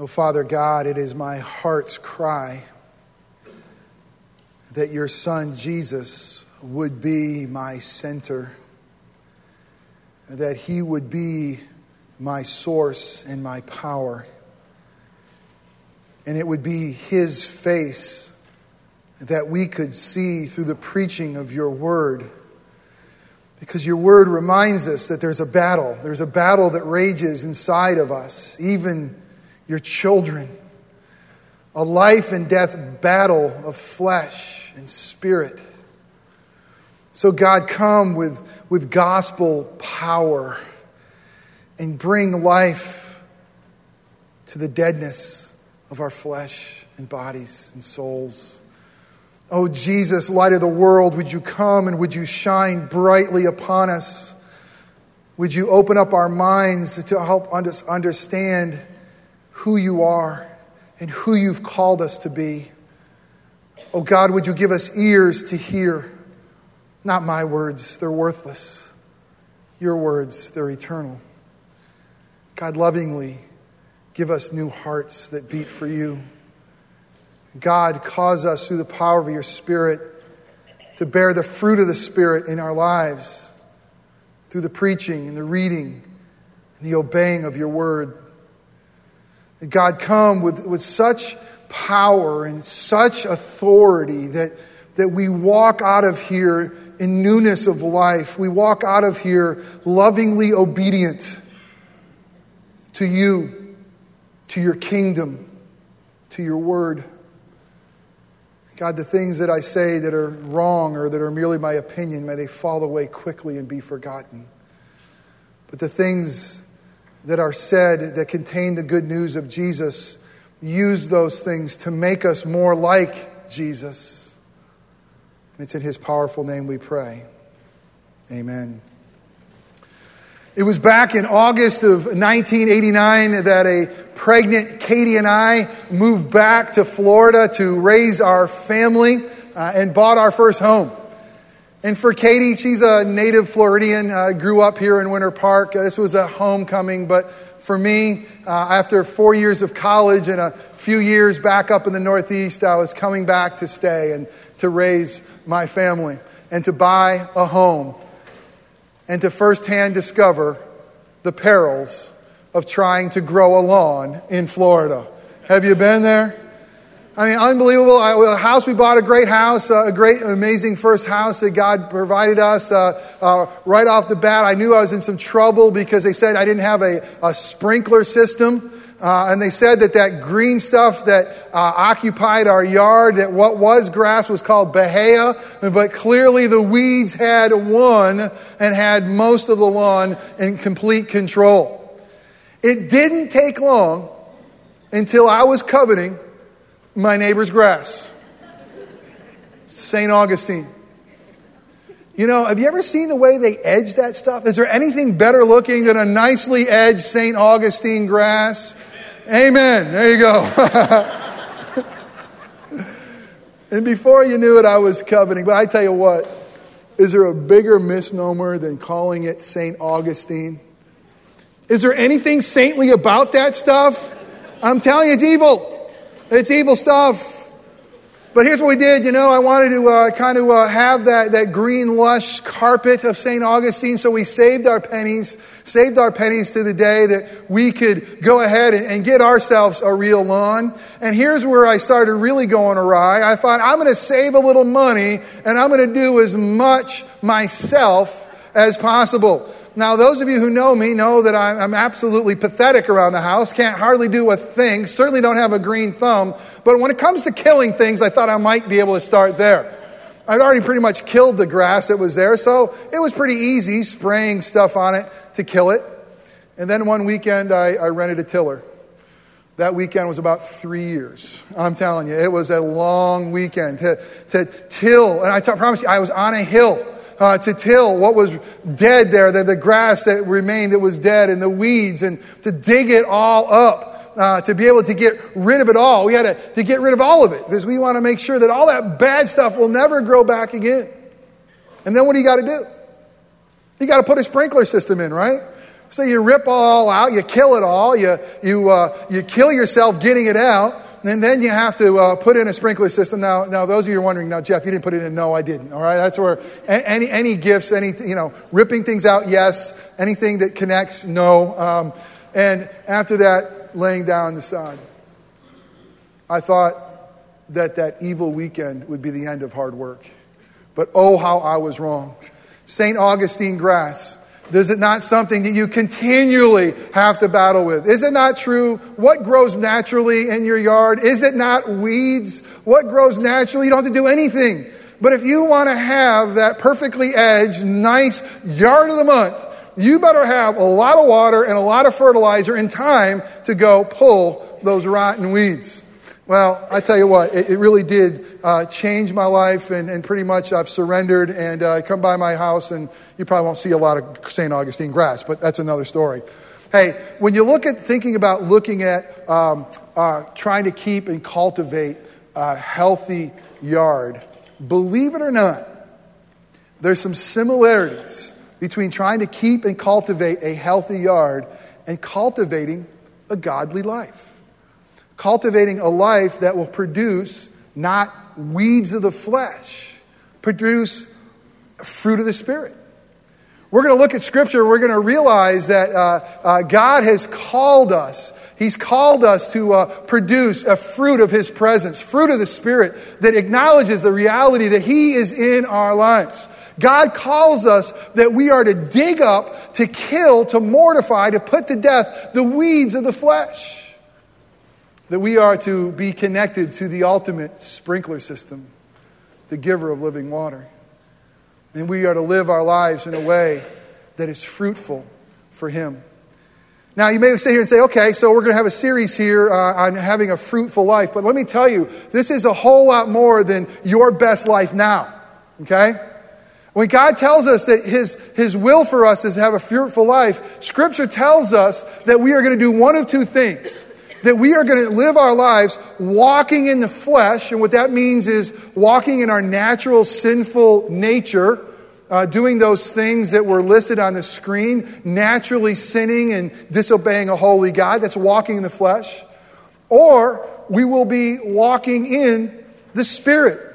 Oh, Father God, it is my heart's cry that your Son Jesus would be my center, that he would be my source and my power. And it would be his face that we could see through the preaching of your word. Because your word reminds us that there's a battle. There's a battle that rages inside of us, even your children. A life and death battle of flesh and spirit. So, God, come with, with gospel power and bring life to the deadness of our flesh and bodies and souls. Oh, Jesus, light of the world, would you come and would you shine brightly upon us? Would you open up our minds to help us understand who you are and who you've called us to be? Oh, God, would you give us ears to hear? Not my words, they're worthless. Your words, they're eternal. God, lovingly, give us new hearts that beat for you. God, cause us through the power of your Spirit to bear the fruit of the Spirit in our lives through the preaching and the reading and the obeying of your word. God, come with, with such power and such authority that, that we walk out of here in newness of life. We walk out of here lovingly obedient to you, to your kingdom, to your word. God, the things that I say that are wrong or that are merely my opinion, may they fall away quickly and be forgotten. But the things that are said that contain the good news of Jesus, use those things to make us more like Jesus. And it's in his powerful name we pray. Amen. It was back in August of 1989 that a pregnant Katie and I moved back to Florida to raise our family uh, and bought our first home. And for Katie, she's a native Floridian, uh, grew up here in Winter Park. Uh, this was a homecoming, but for me, uh, after four years of college and a few years back up in the Northeast, I was coming back to stay and to raise my family and to buy a home and to firsthand discover the perils of trying to grow a lawn in Florida. Have you been there? I mean, unbelievable. A house we bought, a great house, a great, amazing first house that God provided us. Uh, uh, right off the bat, I knew I was in some trouble because they said I didn't have a, a sprinkler system. Uh, and they said that that green stuff that uh, occupied our yard, that what was grass was called bahia, but clearly the weeds had won and had most of the lawn in complete control. It didn't take long until I was coveting my neighbor's grass. St. Augustine. You know, have you ever seen the way they edge that stuff? Is there anything better looking than a nicely edged St. Augustine grass? Amen. There you go. and before you knew it, I was coveting. But I tell you what, is there a bigger misnomer than calling it St. Augustine? Is there anything saintly about that stuff? I'm telling you, it's evil. It's evil stuff. But here's what we did. You know, I wanted to uh, kind of uh, have that, that green, lush carpet of St. Augustine, so we saved our pennies, saved our pennies to the day that we could go ahead and, and get ourselves a real lawn. And here's where I started really going awry. I thought, I'm going to save a little money, and I'm going to do as much myself as possible. Now, those of you who know me know that I'm absolutely pathetic around the house, can't hardly do a thing, certainly don't have a green thumb. But when it comes to killing things, I thought I might be able to start there. I'd already pretty much killed the grass that was there, so it was pretty easy spraying stuff on it to kill it. And then one weekend, I, I rented a tiller. That weekend was about three years. I'm telling you, it was a long weekend to, to till. And I t- promise you, I was on a hill uh, to till what was dead there, the, the grass that remained that was dead, and the weeds, and to dig it all up. Uh, to be able to get rid of it all. We had to, to get rid of all of it because we want to make sure that all that bad stuff will never grow back again. And then what do you got to do? You got to put a sprinkler system in, right? So you rip all out, you kill it all, you, you, uh, you kill yourself getting it out, and then you have to uh, put in a sprinkler system. Now, now, those of you are wondering, now, Jeff, you didn't put it in. No, I didn't. All right, that's where any, any gifts, any, you know, ripping things out, yes. Anything that connects, no. Um, and after that, laying down the sod. I thought that that evil weekend would be the end of hard work. But oh, how I was wrong. St. Augustine Grass is it not something that you continually have to battle with? Is it not true? What grows naturally in your yard? Is it not weeds? What grows naturally? You don't have to do anything. But if you want to have that perfectly edged, nice yard of the month, you better have a lot of water and a lot of fertilizer and time to go pull those rotten weeds. Well, I tell you what, it, it really did uh, changed my life, and, and, pretty much I've surrendered. And uh, come by my house, and you probably won't see a lot of St. Augustine grass, but that's another story. Hey, when you look at thinking about looking at um, uh, trying to keep and cultivate a healthy yard, believe it or not, there's some similarities between trying to keep and cultivate a healthy yard and cultivating a godly life. Cultivating a life that will produce not weeds of the flesh, produce fruit of the Spirit. We're going to look at Scripture. We're going to realize that uh, uh, God has called us. He's called us to uh, produce a fruit of His presence, fruit of the Spirit that acknowledges the reality that He is in our lives. God calls us that we are to dig up, to kill, to mortify, to put to death the weeds of the flesh that we are to be connected to the ultimate sprinkler system, the giver of living water. And we are to live our lives in a way that is fruitful for Him. Now, you may sit here and say, okay, so we're going to have a series here uh, on having a fruitful life. But let me tell you, this is a whole lot more than your best life now. Okay? When God tells us that his, his will for us is to have a fruitful life, Scripture tells us that we are going to do one of two things that we are going to live our lives walking in the flesh. And what that means is walking in our natural sinful nature, uh, doing those things that were listed on the screen, naturally sinning and disobeying a holy God. That's walking in the flesh. Or we will be walking in the Spirit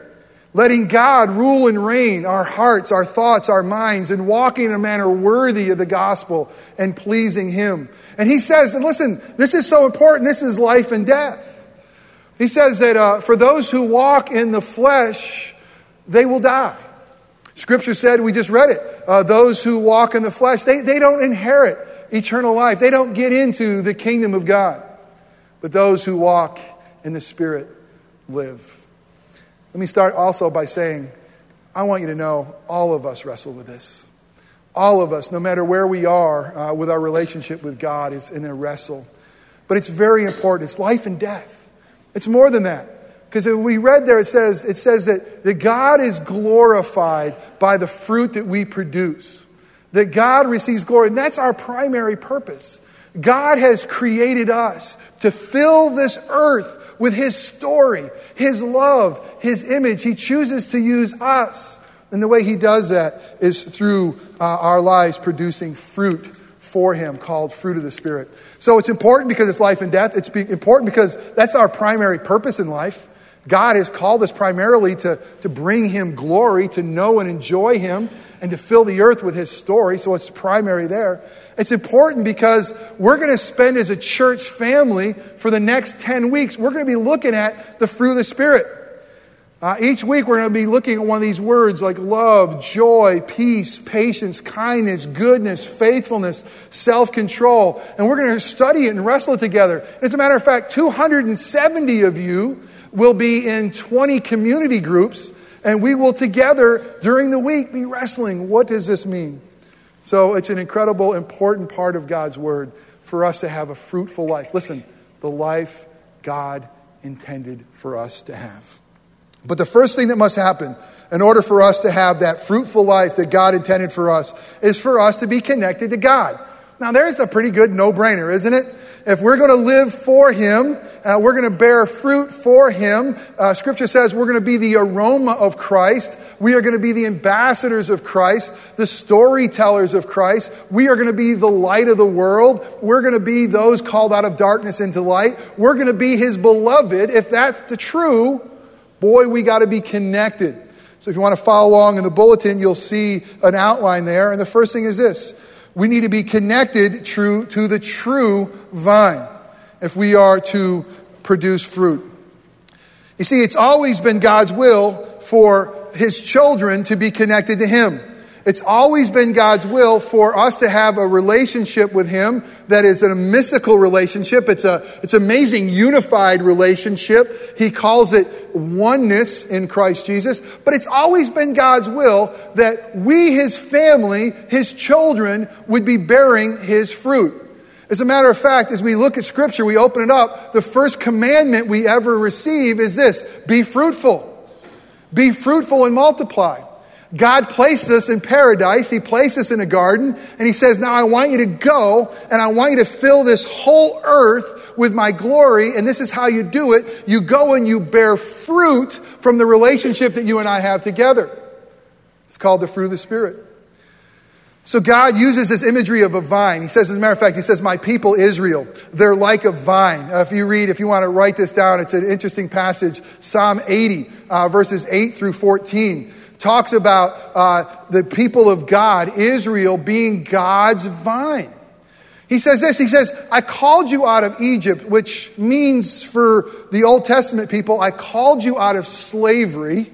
letting God rule and reign our hearts, our thoughts, our minds, and walking in a manner worthy of the gospel and pleasing Him. And He says, and listen, this is so important. This is life and death. He says that uh, for those who walk in the flesh, they will die. Scripture said, we just read it, uh, those who walk in the flesh, they, they don't inherit eternal life. They don't get into the kingdom of God. But those who walk in the Spirit live. Let me start also by saying, I want you to know all of us wrestle with this. All of us, no matter where we are uh, with our relationship with God, is in a wrestle. But it's very important. It's life and death. It's more than that. Because we read there, it says, it says that, that God is glorified by the fruit that we produce. That God receives glory. And that's our primary purpose. God has created us to fill this earth with His story, His love, His image. He chooses to use us. And the way He does that is through uh, our lives producing fruit for Him called fruit of the Spirit. So it's important because it's life and death. It's important because that's our primary purpose in life. God has called us primarily to, to bring Him glory, to know and enjoy Him, and to fill the earth with His story. So it's primary there. It's important because we're going to spend as a church family for the next 10 weeks, we're going to be looking at the fruit of the Spirit. Uh, each week, we're going to be looking at one of these words like love, joy, peace, patience, kindness, goodness, faithfulness, self control. And we're going to study it and wrestle it together. As a matter of fact, 270 of you will be in 20 community groups, and we will together during the week be wrestling. What does this mean? So it's an incredible, important part of God's word for us to have a fruitful life. Listen, the life God intended for us to have. But the first thing that must happen in order for us to have that fruitful life that God intended for us is for us to be connected to God. Now, there's a pretty good no brainer, isn't it? If we're going to live for Him, uh, we're going to bear fruit for Him. Uh, scripture says we're going to be the aroma of Christ. We are going to be the ambassadors of Christ, the storytellers of Christ. We are going to be the light of the world. We're going to be those called out of darkness into light. We're going to be His beloved. If that's the true, boy, we got to be connected. So if you want to follow along in the bulletin, you'll see an outline there. And the first thing is this we need to be connected true, to the true vine if we are to produce fruit. You see, it's always been God's will for his children to be connected to him. It's always been God's will for us to have a relationship with Him that is a mystical relationship. It's a, it's amazing unified relationship. He calls it oneness in Christ Jesus. But it's always been God's will that we, His family, His children, would be bearing His fruit. As a matter of fact, as we look at Scripture, we open it up, the first commandment we ever receive is this be fruitful. Be fruitful and multiply. God placed us in paradise. He placed us in a garden. And He says, Now I want you to go and I want you to fill this whole earth with my glory. And this is how you do it. You go and you bear fruit from the relationship that you and I have together. It's called the fruit of the Spirit. So God uses this imagery of a vine. He says, as a matter of fact, he says, My people Israel, they're like a vine. Uh, if you read, if you want to write this down, it's an interesting passage. Psalm 80, uh, verses 8 through 14 talks about uh, the people of God, Israel, being God's vine. He says this He says, I called you out of Egypt, which means for the Old Testament people, I called you out of slavery.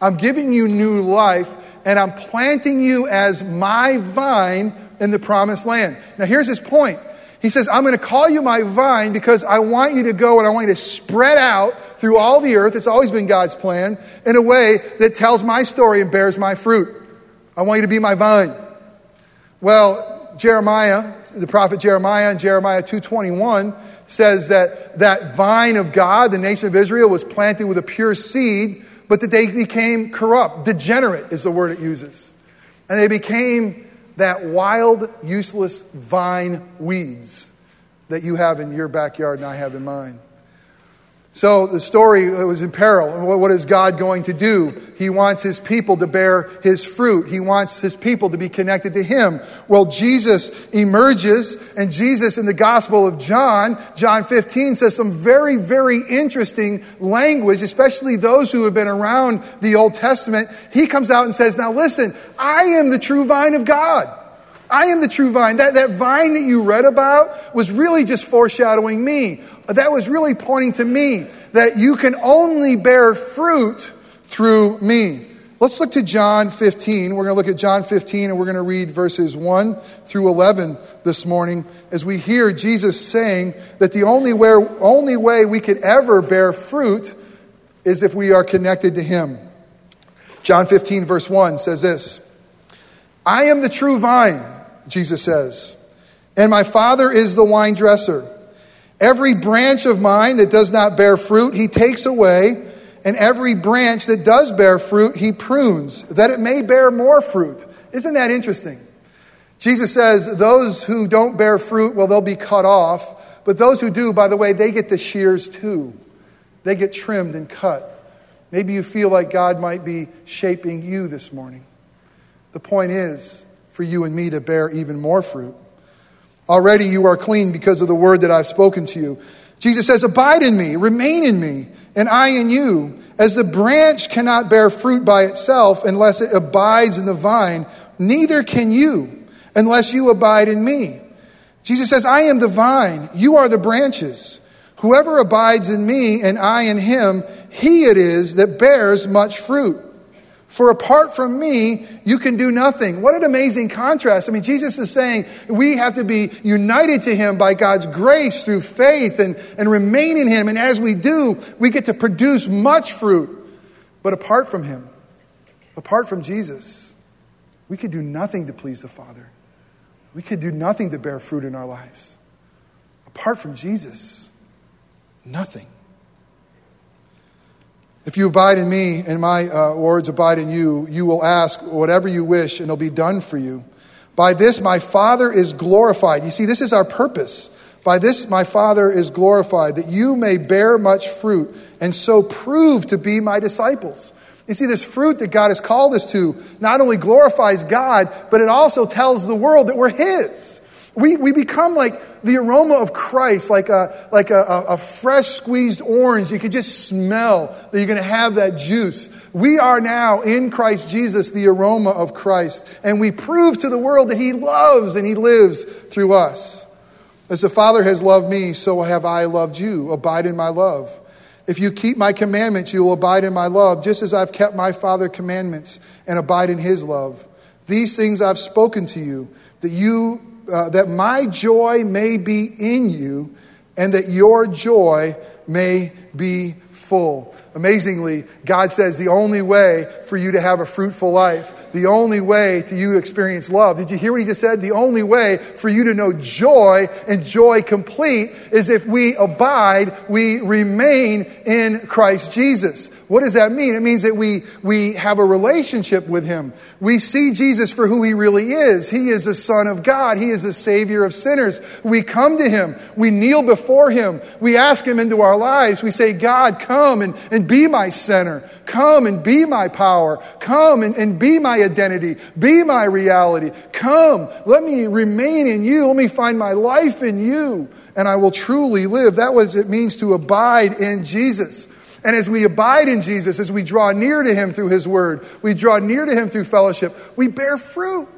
I'm giving you new life, and I'm planting you as my vine in the promised land. Now, here's his point. He says, I'm going to call you my vine because I want you to go and I want you to spread out through all the earth. It's always been God's plan in a way that tells my story and bears my fruit. I want you to be my vine. Well, Jeremiah, the prophet Jeremiah in Jeremiah 221 says that that vine of God, the nation of Israel, was planted with a pure seed, but that they became corrupt. Degenerate is the word it uses. And they became that wild, useless vine weeds that you have in your backyard and I have in mine. So the story uh, was in peril. What is God going to do? He wants his people to bear his fruit. He wants his people to be connected to him. Well, Jesus emerges, and Jesus in the Gospel of John, John 15, says some very, very interesting language, especially those who have been around the Old Testament. He comes out and says, Now listen, I am the true vine of God. I am the true vine. That, that vine that you read about was really just foreshadowing me. That was really pointing to me that you can only bear fruit through me. Let's look to John 15. We're going to look at John 15 and we're going to read verses 1 through 11 this morning as we hear Jesus saying that the only way, only way we could ever bear fruit is if we are connected to Him. John 15, verse 1 says this I am the true vine Jesus says. And my Father is the wine dresser. Every branch of mine that does not bear fruit, he takes away, and every branch that does bear fruit, he prunes, that it may bear more fruit. Isn't that interesting? Jesus says, Those who don't bear fruit, well, they'll be cut off. But those who do, by the way, they get the shears too. They get trimmed and cut. Maybe you feel like God might be shaping you this morning. The point is, for you and me to bear even more fruit. Already you are clean because of the word that I've spoken to you. Jesus says, Abide in me, remain in me, and I in you. As the branch cannot bear fruit by itself unless it abides in the vine, neither can you unless you abide in me. Jesus says, I am the vine, you are the branches. Whoever abides in me and I in him, he it is that bears much fruit. For apart from me, you can do nothing. What an amazing contrast. I mean, Jesus is saying we have to be united to Him by God's grace through faith and, and remain in Him. And as we do, we get to produce much fruit. But apart from Him, apart from Jesus, we could do nothing to please the Father. We could do nothing to bear fruit in our lives. Apart from Jesus, nothing. If you abide in me and my uh, words abide in you, you will ask whatever you wish and it'll be done for you. By this my Father is glorified. You see, this is our purpose. By this my Father is glorified, that you may bear much fruit and so prove to be my disciples. You see, this fruit that God has called us to not only glorifies God, but it also tells the world that we're His. We, we become like the aroma of Christ, like, a, like a, a, fresh squeezed orange. You can just smell that you're going to have that juice. We are now in Christ Jesus the aroma of Christ, and we prove to the world that He loves and He lives through us. As the Father has loved me, so have I loved you. Abide in my love. If you keep my commandments, you will abide in my love, just as I've kept my Father's commandments and abide in his love. These things I've spoken to you, that you uh, that my joy may be in you, and that your joy may be full. Amazingly, God says the only way for you to have a fruitful life, the only way to you experience love. Did you hear what he just said? The only way for you to know joy and joy complete is if we abide, we remain in Christ Jesus. What does that mean? It means that we, we have a relationship with Him. We see Jesus for who He really is. He is the Son of God. He is the Savior of sinners. We come to Him. We kneel before Him. We ask Him into our lives. We say, God, come and, and be my center. Come and be my power. Come and, and be my identity. Be my reality. Come. Let me remain in you. Let me find my life in you. And I will truly live. That was it means to abide in Jesus. And as we abide in Jesus, as we draw near to Him through His Word, we draw near to Him through fellowship, we bear fruit.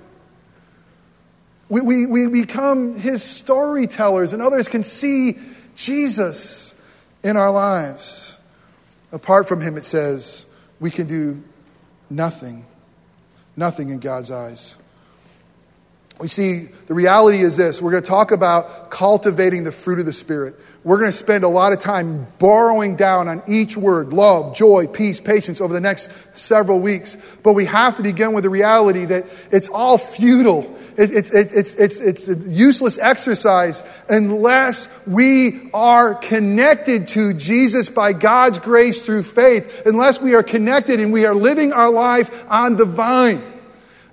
We, we, we become His storytellers, and others can see Jesus in our lives. Apart from Him, it says, we can do nothing. Nothing in God's eyes. We see the reality is this we're going to talk about cultivating the fruit of the Spirit. We're going to spend a lot of time borrowing down on each word love, joy, peace, patience over the next several weeks. But we have to begin with the reality that it's all futile. It's, it's, it's, it's, it's a useless exercise unless we are connected to Jesus by God's grace through faith, unless we are connected and we are living our life on the vine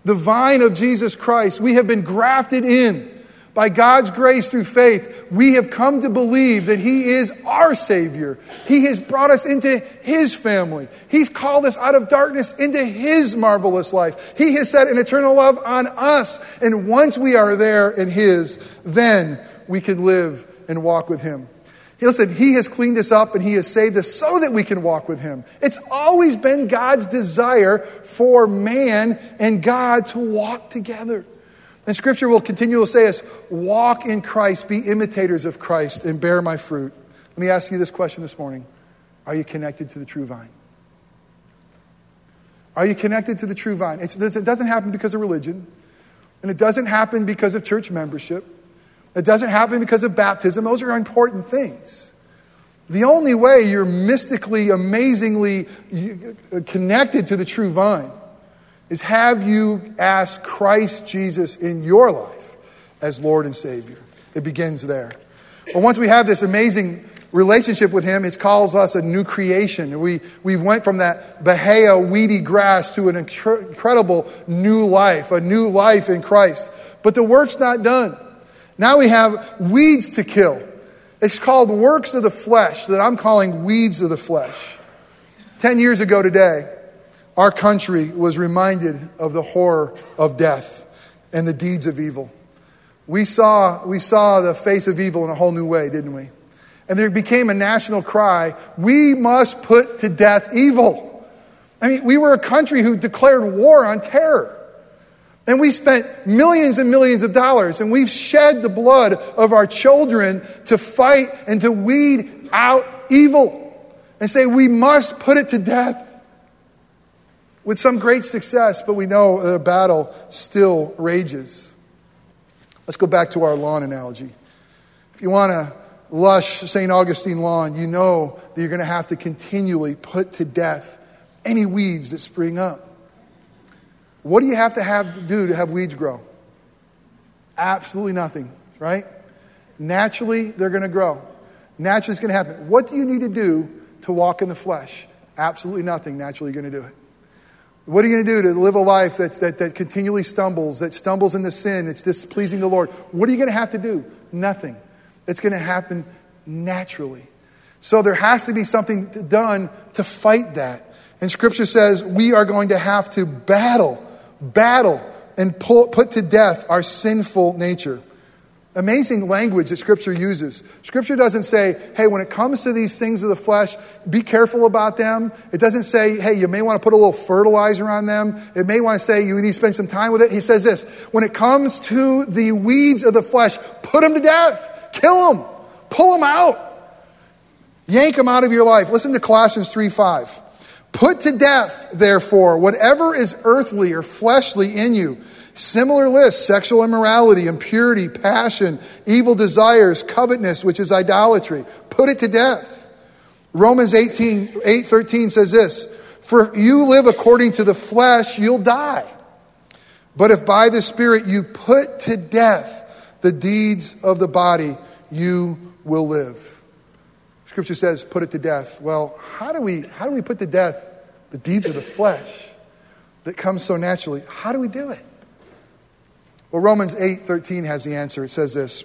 the vine of Jesus Christ. We have been grafted in. By God's grace through faith, we have come to believe that He is our Savior. He has brought us into His family. He's called us out of darkness into His marvelous life. He has set an eternal love on us. And once we are there in His, then we can live and walk with Him. Listen, He has cleaned us up and He has saved us so that we can walk with Him. It's always been God's desire for man and God to walk together. And Scripture will continue to say us, walk in Christ, be imitators of Christ, and bear my fruit. Let me ask you this question this morning Are you connected to the true vine? Are you connected to the true vine? It's, it doesn't happen because of religion, and it doesn't happen because of church membership. It doesn't happen because of baptism. Those are important things. The only way you're mystically, amazingly uh, connected to the true vine is have you ask Christ Jesus in your life as Lord and Savior. It begins there. But once we have this amazing relationship with Him, it calls us a new creation. We, we went from that Bahia weedy grass to an incredible new life, a new life in Christ. But the work's not done. Now we have weeds to kill. It's called works of the flesh that I'm calling weeds of the flesh. Ten years ago today, our country was reminded of the horror of death and the deeds of evil. We saw, we saw the face of evil in a whole new way, didn't we? And there became a national cry we must put to death evil. I mean, we were a country who declared war on terror. And we spent millions and millions of dollars, and we've shed the blood of our children to fight and to weed out evil and say we must put it to death. With some great success, but we know the battle still rages. Let's go back to our lawn analogy. If you want a lush St. Augustine lawn, you know that you're going to have to continually put to death any weeds that spring up. What do you have to have to do to have weeds grow? Absolutely nothing, right? Naturally, they're going to grow. Naturally, it's going to happen. What do you need to do to walk in the flesh? Absolutely nothing. Naturally, you're going to do it. What are you going to do to live a life that's, that, that continually stumbles, that stumbles into sin, it's displeasing the Lord? What are you going to have to do? Nothing. It's going to happen naturally. So there has to be something done to fight that. And Scripture says we are going to have to battle, battle, and pull, put to death our sinful nature amazing language that Scripture uses. Scripture doesn't say, hey, when it comes to these things of the flesh, be careful about them. It doesn't say, hey, you may want to put a little fertilizer on them. It may want to say you need to spend some time with it. He says this when it comes to the weeds of the flesh, put them to death, kill them, pull them out, yank them out of your life. Listen to Colossians 3 5. Put to death, therefore, whatever is earthly or fleshly in you Similar lists sexual immorality, impurity, passion, evil desires, covetousness, which is idolatry. Put it to death. Romans 18, 8 13 says this For if you live according to the flesh, you'll die. But if by the Spirit you put to death the deeds of the body, you will live. Scripture says, put it to death. Well, how do we, how do we put to death the deeds of the flesh that comes so naturally? How do we do it? Well, Romans 8 13 has the answer. It says this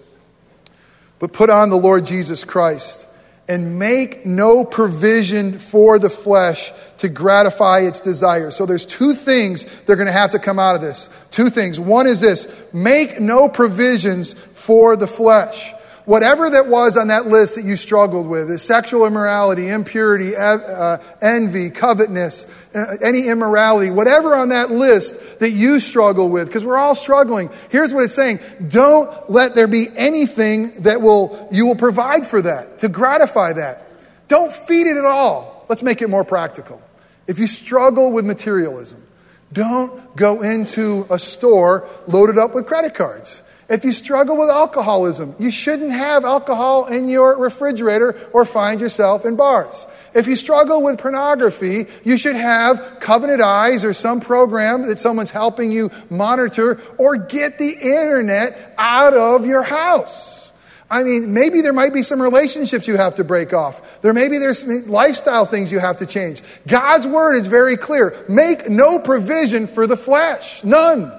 But put on the Lord Jesus Christ and make no provision for the flesh to gratify its desires. So there's two things that are going to have to come out of this. Two things. One is this make no provisions for the flesh. Whatever that was on that list that you struggled with is sexual immorality, impurity, uh, envy, covetousness, uh, any immorality, whatever on that list that you struggle with, because we're all struggling. Here's what it's saying. Don't let there be anything that will, you will provide for that, to gratify that. Don't feed it at all. Let's make it more practical. If you struggle with materialism, don't go into a store loaded up with credit cards. If you struggle with alcoholism, you shouldn't have alcohol in your refrigerator or find yourself in bars. If you struggle with pornography, you should have Covenant Eyes or some program that someone's helping you monitor or get the internet out of your house. I mean, maybe there might be some relationships you have to break off. There maybe there's lifestyle things you have to change. God's word is very clear. Make no provision for the flesh. None.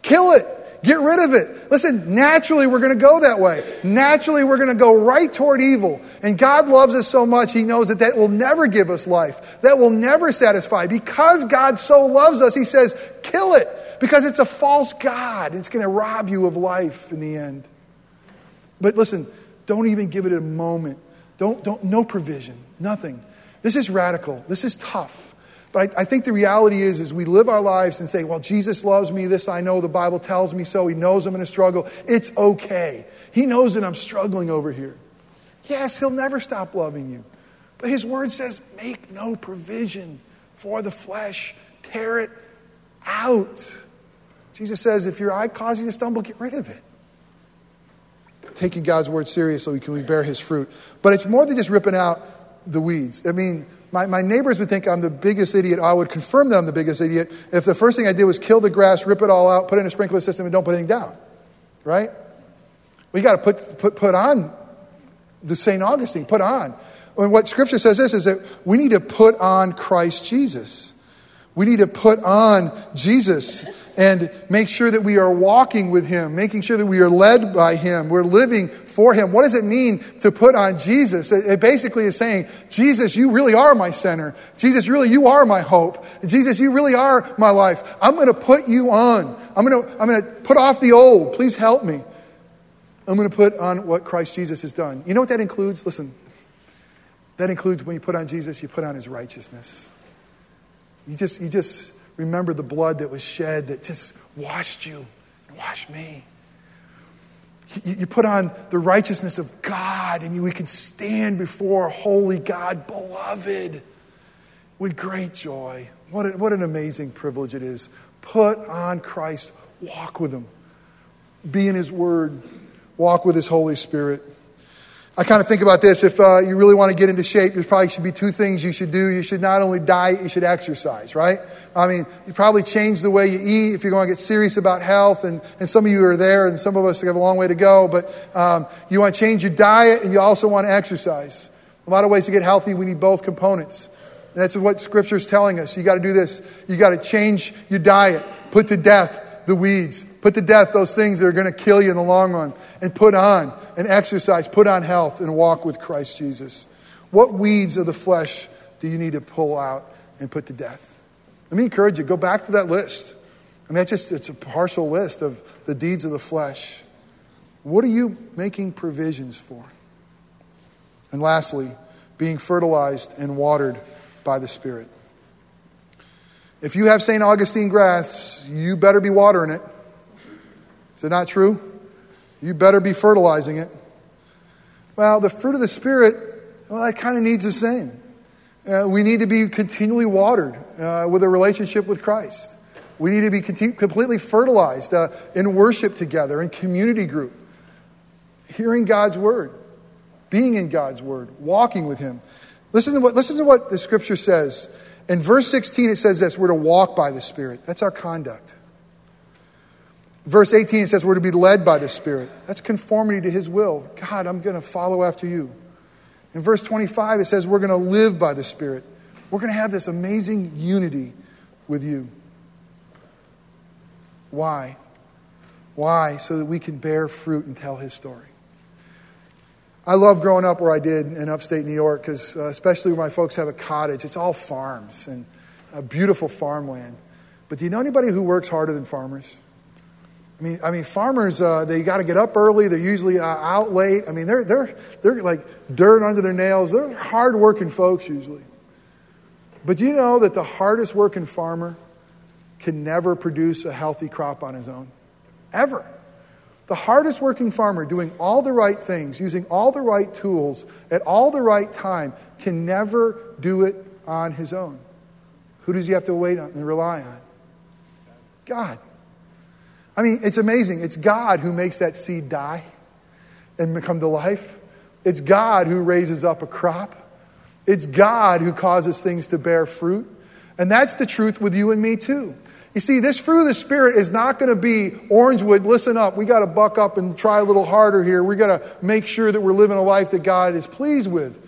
Kill it. Get rid of it. Listen, naturally we're going to go that way. Naturally we're going to go right toward evil. And God loves us so much, He knows that that will never give us life. That will never satisfy. Because God so loves us, He says, kill it. Because it's a false God. It's going to rob you of life in the end. But listen, don't even give it a moment. Don't, don't, no provision, nothing. This is radical. This is tough. But I, I, think the reality is, is we live our lives and say, well, Jesus loves me. This I know. The Bible tells me so. He knows I'm in a struggle. It's okay. He knows that I'm struggling over here. Yes, he'll never stop loving you. But his word says, make no provision for the flesh. Tear it out. Jesus says, if your eye causes you to stumble, get rid of it. Taking God's word seriously, can we bear his fruit? But it's more than just ripping out the weeds. I mean, my, my neighbors would think I'm the biggest idiot. I would confirm that I'm the biggest idiot if the first thing I did was kill the grass, rip it all out, put in a sprinkler system, and don't put anything down. Right? We got to put, put, put on the St. Augustine, put on. And what Scripture says this is that we need to put on Christ Jesus. We need to put on Jesus and make sure that we are walking with Him, making sure that we are led by Him, we're living for Him. What does it mean to put on Jesus? It basically is saying, Jesus, you really are my center. Jesus, really, you are my hope. Jesus, you really are my life. I'm going to put you on. I'm going to, I'm going to put off the old. Please help me. I'm going to put on what Christ Jesus has done. You know what that includes? Listen, that includes when you put on Jesus, you put on His righteousness. You just, you just, remember the blood that was shed that just washed you and washed me. You, put on the righteousness of God, and you, we can stand before holy God, beloved, with great joy. What, a, what an amazing privilege it is. Put on Christ, walk with Him, be in His Word, walk with His Holy Spirit. I kind of think about this. If uh, you really want to get into shape, there probably should be two things you should do. You should not only diet, you should exercise, right? I mean, you probably change the way you eat if you're going to get serious about health. And, and some of you are there, and some of us have a long way to go. But um, you want to change your diet, and you also want to exercise. A lot of ways to get healthy, we need both components. That's what Scripture's telling us. You got to do this. You got to change your diet, put to death the weeds, put to death those things that are going to kill you in the long run, and put on and exercise, put on health, and walk with Christ Jesus. What weeds of the flesh do you need to pull out and put to death? Let me encourage you, go back to that list. I mean, it's just it's a partial list of the deeds of the flesh. What are you making provisions for? And lastly, being fertilized and watered by the Spirit. If you have St. Augustine grass, you better be watering it. Is it not true? You better be fertilizing it. Well, the fruit of the Spirit, well, that kind of needs the same. Uh, we need to be continually watered uh, with a relationship with Christ. We need to be completely fertilized uh, in worship together, in community group, hearing God's word, being in God's word, walking with Him. Listen to what, listen to what the scripture says. In verse 16, it says this we're to walk by the Spirit. That's our conduct. Verse 18, it says we're to be led by the Spirit. That's conformity to His will. God, I'm going to follow after you. In verse 25, it says we're going to live by the Spirit. We're going to have this amazing unity with you. Why? Why? So that we can bear fruit and tell His story. I love growing up where I did in upstate New York because, uh, especially where my folks have a cottage, it's all farms and a beautiful farmland. But do you know anybody who works harder than farmers? I mean, I mean, farmers uh, they got to get up early. They're usually uh, out late. I mean, they're they're they're like dirt under their nails. They're hardworking folks usually. But do you know that the hardest working farmer can never produce a healthy crop on his own, ever. The hardest working farmer doing all the right things, using all the right tools at all the right time, can never do it on his own. Who does he have to wait on and rely on? God. I mean, it's amazing. It's God who makes that seed die and come to life. It's God who raises up a crop. It's God who causes things to bear fruit. And that's the truth with you and me, too. You see, this fruit of the Spirit is not going to be Orangewood, listen up, we got to buck up and try a little harder here. We got to make sure that we're living a life that God is pleased with.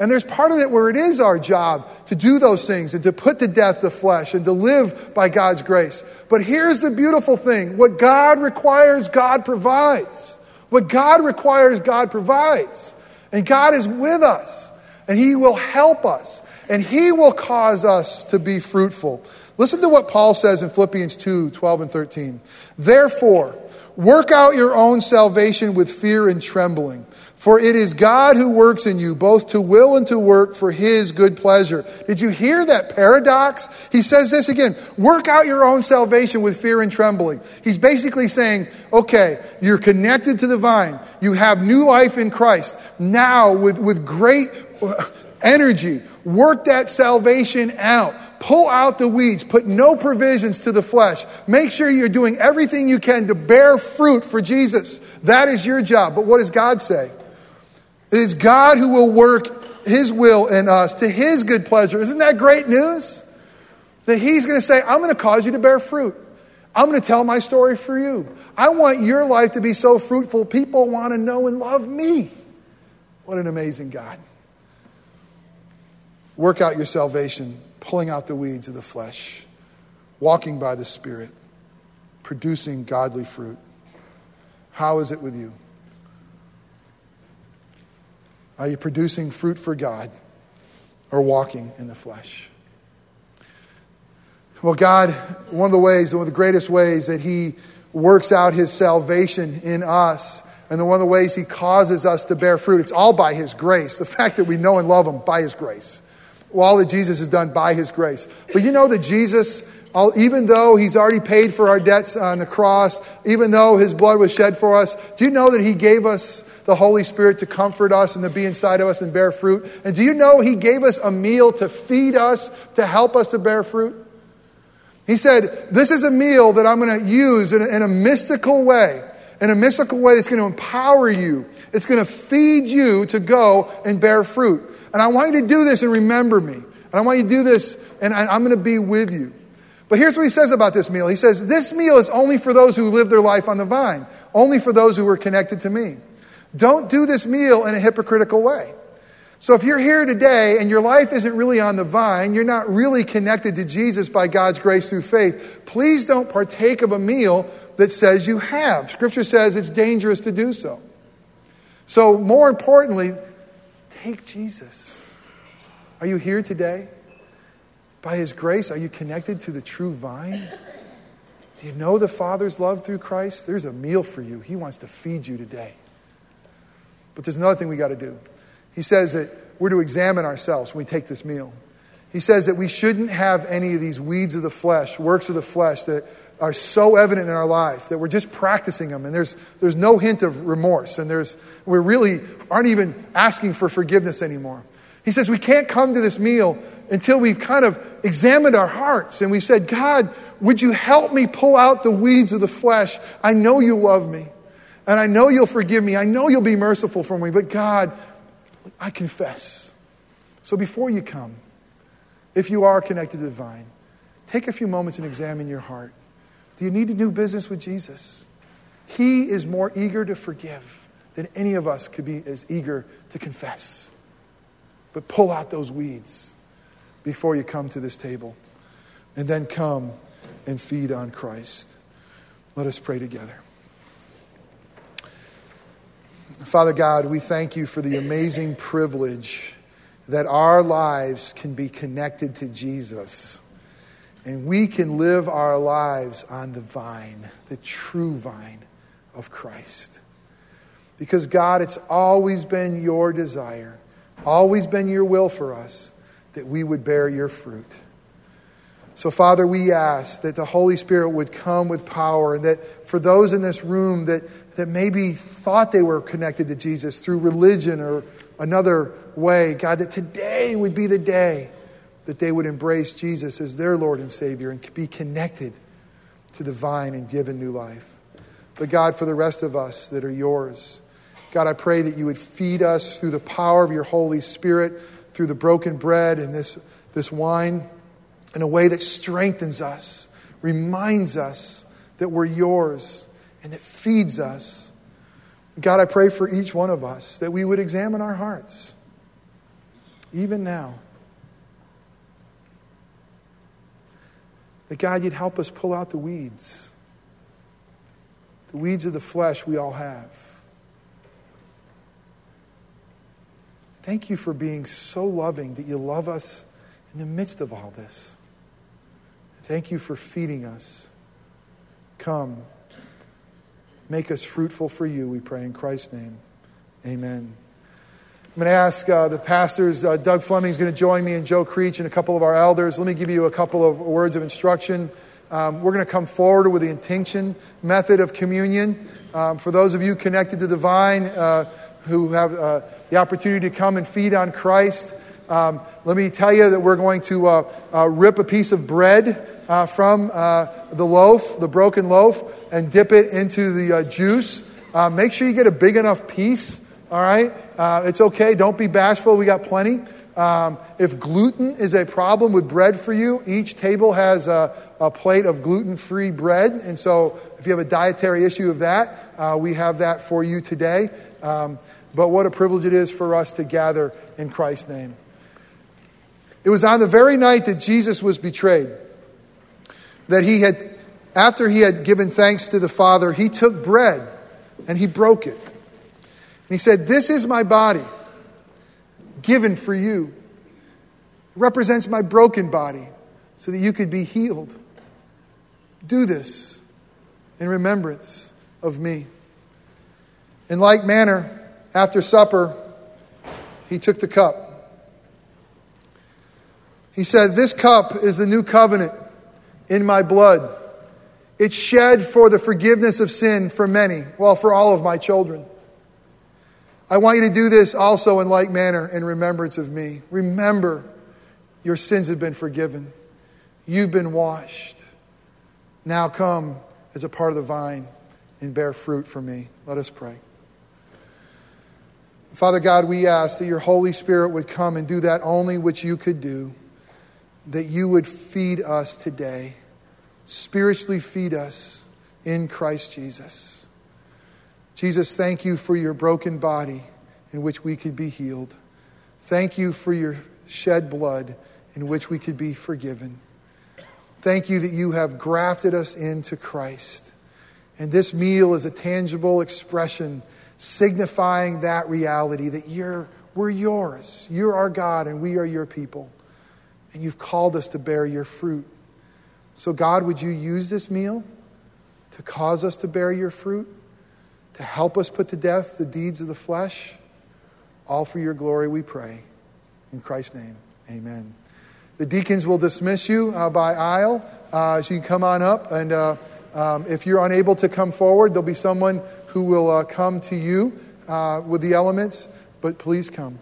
And there's part of it where it is our job to do those things and to put to death the flesh and to live by God's grace. But here's the beautiful thing what God requires, God provides. What God requires, God provides. And God is with us, and He will help us, and He will cause us to be fruitful. Listen to what Paul says in Philippians 2 12 and 13. Therefore, work out your own salvation with fear and trembling. For it is God who works in you, both to will and to work for his good pleasure. Did you hear that paradox? He says this again work out your own salvation with fear and trembling. He's basically saying, okay, you're connected to the vine, you have new life in Christ. Now, with, with great energy, work that salvation out. Pull out the weeds. Put no provisions to the flesh. Make sure you're doing everything you can to bear fruit for Jesus. That is your job. But what does God say? It is God who will work His will in us to His good pleasure. Isn't that great news? That He's going to say, I'm going to cause you to bear fruit. I'm going to tell my story for you. I want your life to be so fruitful, people want to know and love me. What an amazing God. Work out your salvation pulling out the weeds of the flesh, walking by the Spirit, producing godly fruit. How is it with you? Are you producing fruit for God or walking in the flesh? Well, God, one of the ways, one of the greatest ways that He works out His salvation in us, and one of the ways He causes us to bear fruit, it's all by His grace. The fact that we know and love Him by His grace all that Jesus has done by his grace. But you know that Jesus, even though he's already paid for our debts on the cross, even though his blood was shed for us, do you know that he gave us the Holy Spirit to comfort us and to be inside of us and bear fruit? And do you know he gave us a meal to feed us, to help us to bear fruit? He said, This is a meal that I'm going to use in a, in a mystical way in a mystical way that's going to empower you. It's going to feed you to go and bear fruit. And I want you to do this and remember me. And I want you to do this, and I'm going to be with you. But here's what he says about this meal. He says, This meal is only for those who live their life on the vine, only for those who are connected to me. Don't do this meal in a hypocritical way. So if you're here today and your life isn't really on the vine, you're not really connected to Jesus by God's grace through faith, please don't partake of a meal that says you have. Scripture says it's dangerous to do so. So, more importantly, take Jesus. Are you here today? By His grace, are you connected to the true vine? Do you know the Father's love through Christ? There's a meal for you. He wants to feed you today. But there's another thing we got to do. He says that we're to examine ourselves when we take this meal. He says that we shouldn't have any of these weeds of the flesh, works of the flesh that are so evident in our life that we're just practicing them and there's, there's no hint of remorse and there's, we really aren't even asking for forgiveness anymore. He says we can't come to this meal until we've kind of examined our hearts and we've said, God, would you help me pull out the weeds of the flesh? I know you love me and I know you'll forgive me. I know you'll be merciful for me, but God, I confess. So before you come, if you are connected to the vine, take a few moments and examine your heart. Do you need to do business with Jesus? He is more eager to forgive than any of us could be as eager to confess. But pull out those weeds before you come to this table. And then come and feed on Christ. Let us pray together. Father God, we thank you for the amazing privilege that our lives can be connected to Jesus. And we can live our lives on the vine, the true vine of Christ. Because, God, it's always been your desire, always been your will for us that we would bear your fruit. So, Father, we ask that the Holy Spirit would come with power, and that for those in this room that, that maybe thought they were connected to Jesus through religion or another way, God, that today would be the day that they would embrace Jesus as their Lord and Savior and be connected to the vine and given new life. But God, for the rest of us that are yours, God, I pray that you would feed us through the power of your Holy Spirit, through the broken bread and this, this wine, in a way that strengthens us, reminds us that we're yours, and that feeds us. God, I pray for each one of us that we would examine our hearts, even now. That God, you'd help us pull out the weeds, the weeds of the flesh we all have. Thank you for being so loving that you love us in the midst of all this. Thank you for feeding us. Come, make us fruitful for you, we pray in Christ's name. Amen. I'm going to ask uh, the pastors, uh, Doug Fleming is going to join me and Joe Creech and a couple of our elders. Let me give you a couple of words of instruction. Um, we're going to come forward with the intinction method of communion. Um, for those of you connected to the vine uh, who have uh, the opportunity to come and feed on Christ, um, let me tell you that we're going to uh, uh, rip a piece of bread from the loaf, the broken loaf, and dip it into the juice. make sure you get a big enough piece all right? Uh, it's okay. Don't be bashful. We got plenty. Um, if gluten is a problem with bread for you, each table has a, a plate of gluten free bread. And so if you have a dietary issue of that, uh, we have that for you today. Um, but what a privilege it is for us to gather in Christ's name. It was on the very night that Jesus was betrayed that he had, after he had given thanks to the Father, he took bread and he broke it. And he said, This is my body given for you. It represents my broken body so that you could be healed. Do this in remembrance of me. In like manner, after supper, he took the cup. He said, This cup is the new covenant in my blood. It's shed for the forgiveness of sin for many, well, for all of my children. I want you to do this also in like manner in remembrance of me. Remember, your sins have been forgiven. You've been washed. Now come as a part of the vine and bear fruit for me. Let us pray. Father God, we ask that your Holy Spirit would come and do that only which you could do, that you would feed us today, spiritually feed us in Christ Jesus. Jesus, thank you for your broken body in which we could be healed. Thank you for your shed blood in which we could be forgiven. Thank you that you have grafted us into Christ. And this meal is a tangible expression signifying that reality that you're, we're yours. You're our God and we are your people. And you've called us to bear your fruit. So, God, would you use this meal to cause us to bear your fruit, to help us put to death the deeds of the flesh? All for your glory, we pray. In Christ's name, amen. The deacons will dismiss you uh, by aisle, uh, so you come on up. And uh, um, if you're unable to come forward, there'll be someone who will uh, come to you uh, with the elements, but please come.